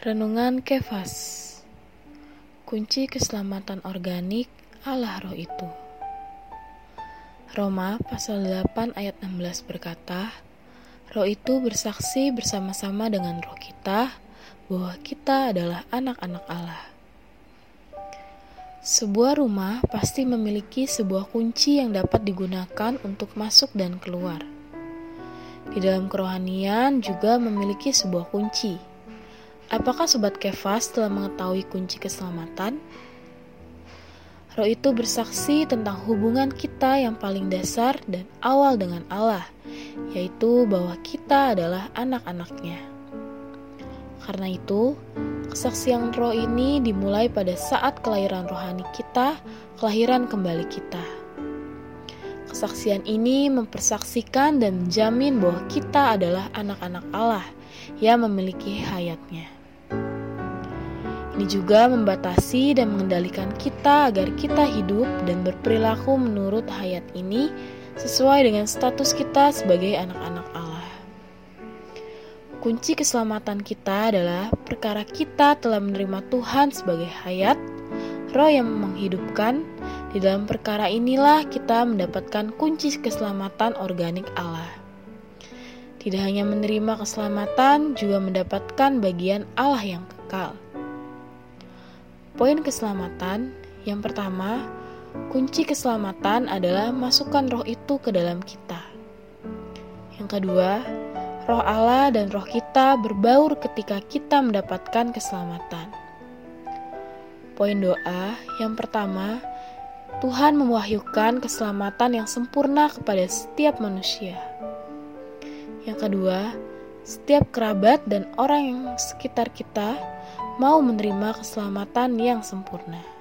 Renungan Kefas. Kunci keselamatan organik Allah roh itu. Roma pasal 8 ayat 16 berkata Roh itu bersaksi bersama-sama dengan roh kita bahwa kita adalah anak-anak Allah. Sebuah rumah pasti memiliki sebuah kunci yang dapat digunakan untuk masuk dan keluar. Di dalam kerohanian juga memiliki sebuah kunci, Apakah Sobat Kefas telah mengetahui kunci keselamatan? Roh itu bersaksi tentang hubungan kita yang paling dasar dan awal dengan Allah, yaitu bahwa kita adalah anak-anaknya. Karena itu, kesaksian roh ini dimulai pada saat kelahiran rohani kita, kelahiran kembali kita. Kesaksian ini mempersaksikan dan menjamin bahwa kita adalah anak-anak Allah yang memiliki hayatnya. Ini juga membatasi dan mengendalikan kita agar kita hidup dan berperilaku menurut hayat ini sesuai dengan status kita sebagai anak-anak Allah. Kunci keselamatan kita adalah perkara kita telah menerima Tuhan sebagai hayat, roh yang menghidupkan. Di dalam perkara inilah kita mendapatkan kunci keselamatan organik Allah. Tidak hanya menerima keselamatan, juga mendapatkan bagian Allah yang kekal. Poin keselamatan yang pertama, kunci keselamatan adalah masukkan roh itu ke dalam kita. Yang kedua, roh Allah dan roh kita berbaur ketika kita mendapatkan keselamatan. Poin doa yang pertama, Tuhan mewahyukan keselamatan yang sempurna kepada setiap manusia. Yang kedua, setiap kerabat dan orang yang sekitar kita mau menerima keselamatan yang sempurna.